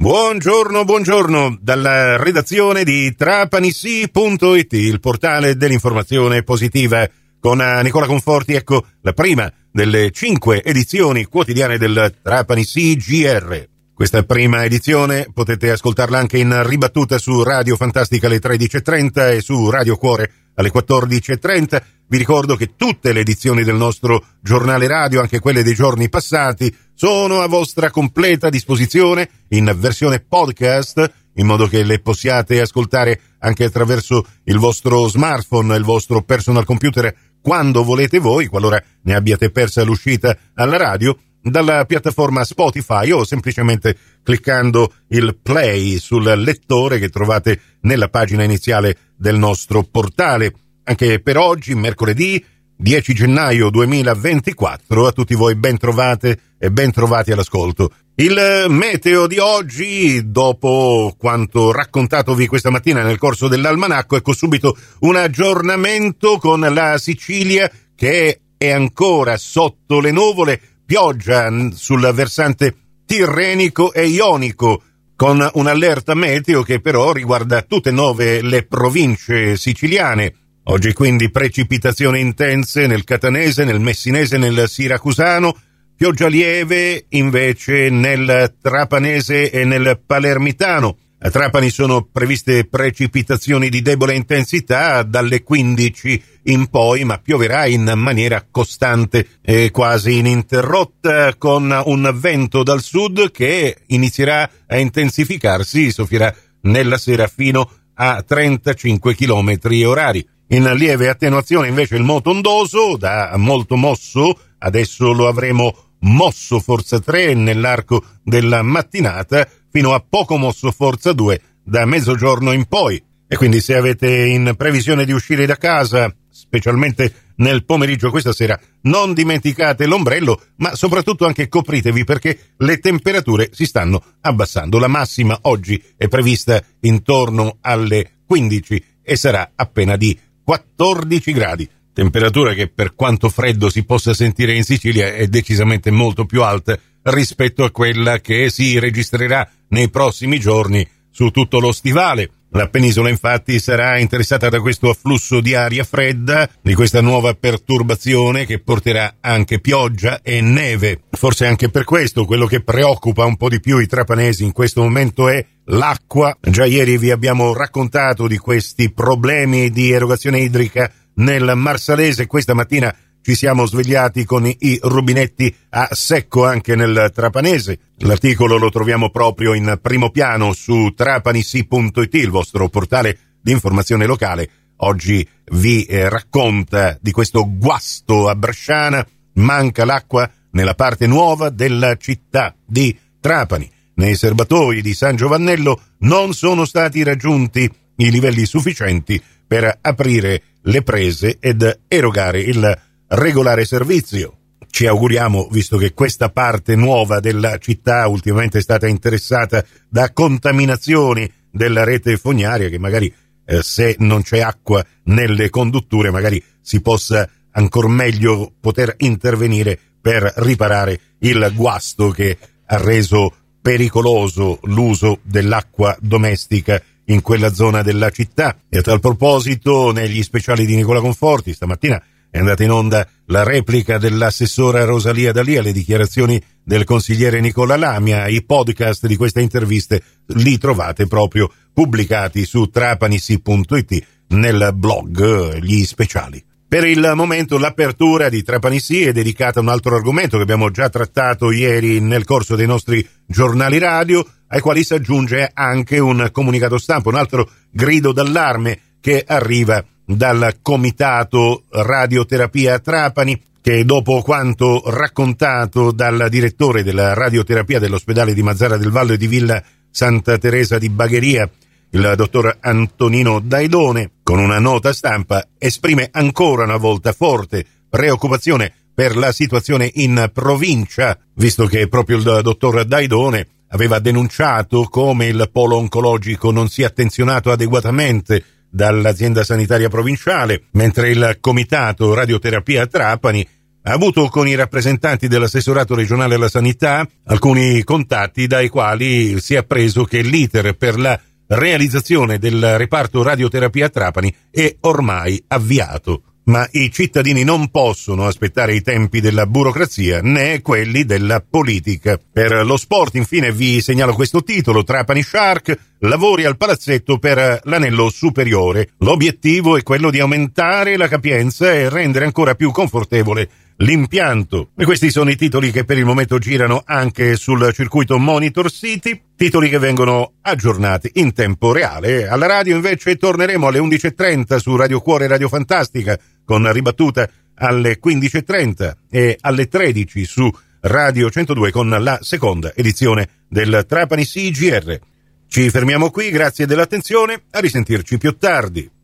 Buongiorno, buongiorno dalla redazione di trapanissi.it, il portale dell'informazione positiva. Con eh, Nicola Conforti, ecco la prima delle cinque edizioni quotidiane del Trapanissi GR. Questa prima edizione potete ascoltarla anche in ribattuta su Radio Fantastica alle 13.30 e su Radio Cuore alle 14.30. Vi ricordo che tutte le edizioni del nostro giornale radio, anche quelle dei giorni passati, sono a vostra completa disposizione in versione podcast, in modo che le possiate ascoltare anche attraverso il vostro smartphone, il vostro personal computer, quando volete voi, qualora ne abbiate persa l'uscita alla radio dalla piattaforma Spotify o semplicemente cliccando il play sul lettore che trovate nella pagina iniziale del nostro portale. Anche per oggi, mercoledì 10 gennaio 2024, a tutti voi ben trovate e ben trovati all'ascolto. Il meteo di oggi, dopo quanto raccontatovi questa mattina nel corso dell'almanacco, ecco subito un aggiornamento con la Sicilia che è ancora sotto le nuvole, pioggia sul versante tirrenico e ionico, con un'allerta meteo che però riguarda tutte e nove le province siciliane. Oggi quindi precipitazioni intense nel catanese, nel messinese, nel siracusano, pioggia lieve invece nel trapanese e nel palermitano. A Trapani sono previste precipitazioni di debole intensità dalle 15 in poi, ma pioverà in maniera costante e quasi ininterrotta con un vento dal sud che inizierà a intensificarsi, soffierà nella sera fino a 35 km orari. In lieve attenuazione invece il moto ondoso, da molto mosso, adesso lo avremo mosso forza 3 nell'arco della mattinata, fino a poco mosso forza 2 da mezzogiorno in poi. E quindi se avete in previsione di uscire da casa, specialmente nel pomeriggio questa sera, non dimenticate l'ombrello, ma soprattutto anche copritevi perché le temperature si stanno abbassando. La massima oggi è prevista intorno alle 15 e sarà appena di 14 gradi. Temperatura che per quanto freddo si possa sentire in Sicilia è decisamente molto più alta rispetto a quella che si registrerà nei prossimi giorni su tutto lo stivale. La penisola infatti sarà interessata da questo afflusso di aria fredda, di questa nuova perturbazione che porterà anche pioggia e neve. Forse anche per questo quello che preoccupa un po' di più i trapanesi in questo momento è l'acqua. Già ieri vi abbiamo raccontato di questi problemi di erogazione idrica nel Marsalese, questa mattina ci siamo svegliati con i rubinetti a secco anche nel trapanese. L'articolo lo troviamo proprio in primo piano su trapanisi.it, il vostro portale di informazione locale. Oggi vi eh, racconta di questo guasto a Bresciana. Manca l'acqua nella parte nuova della città di Trapani. Nei serbatoi di San Giovannello non sono stati raggiunti i livelli sufficienti per aprire le prese ed erogare il regolare servizio. Ci auguriamo, visto che questa parte nuova della città ultimamente è stata interessata da contaminazioni della rete fognaria, che magari eh, se non c'è acqua nelle condutture, magari si possa ancora meglio poter intervenire per riparare il guasto che ha reso pericoloso l'uso dell'acqua domestica in quella zona della città. E a tal proposito, negli speciali di Nicola Conforti, stamattina è andata in onda la replica dell'assessora Rosalia Dalia, le dichiarazioni del consigliere Nicola Lamia, i podcast di queste interviste li trovate proprio pubblicati su trapanissi.it nel blog Gli Speciali. Per il momento l'apertura di Trapanissi è dedicata a un altro argomento che abbiamo già trattato ieri nel corso dei nostri giornali radio, ai quali si aggiunge anche un comunicato stampa, un altro grido d'allarme che arriva dal comitato radioterapia Trapani che dopo quanto raccontato dal direttore della radioterapia dell'ospedale di Mazzara del Valle di Villa Santa Teresa di Bagheria, il dottor Antonino Daidone, con una nota stampa, esprime ancora una volta forte preoccupazione per la situazione in provincia, visto che proprio il dottor Daidone aveva denunciato come il polo oncologico non sia attenzionato adeguatamente dall'azienda sanitaria provinciale, mentre il comitato radioterapia Trapani ha avuto con i rappresentanti dell'assessorato regionale alla sanità alcuni contatti dai quali si è appreso che l'iter per la realizzazione del reparto radioterapia a Trapani è ormai avviato ma i cittadini non possono aspettare i tempi della burocrazia né quelli della politica. Per lo sport, infine, vi segnalo questo titolo: Trapani Shark, lavori al palazzetto per l'anello superiore. L'obiettivo è quello di aumentare la capienza e rendere ancora più confortevole l'impianto. E questi sono i titoli che per il momento girano anche sul circuito Monitor City, titoli che vengono aggiornati in tempo reale. Alla radio invece torneremo alle 11.30 su Radio Cuore Radio Fantastica con ribattuta alle 15.30 e alle 13 su Radio 102 con la seconda edizione del Trapani CGR. Ci fermiamo qui, grazie dell'attenzione, a risentirci più tardi.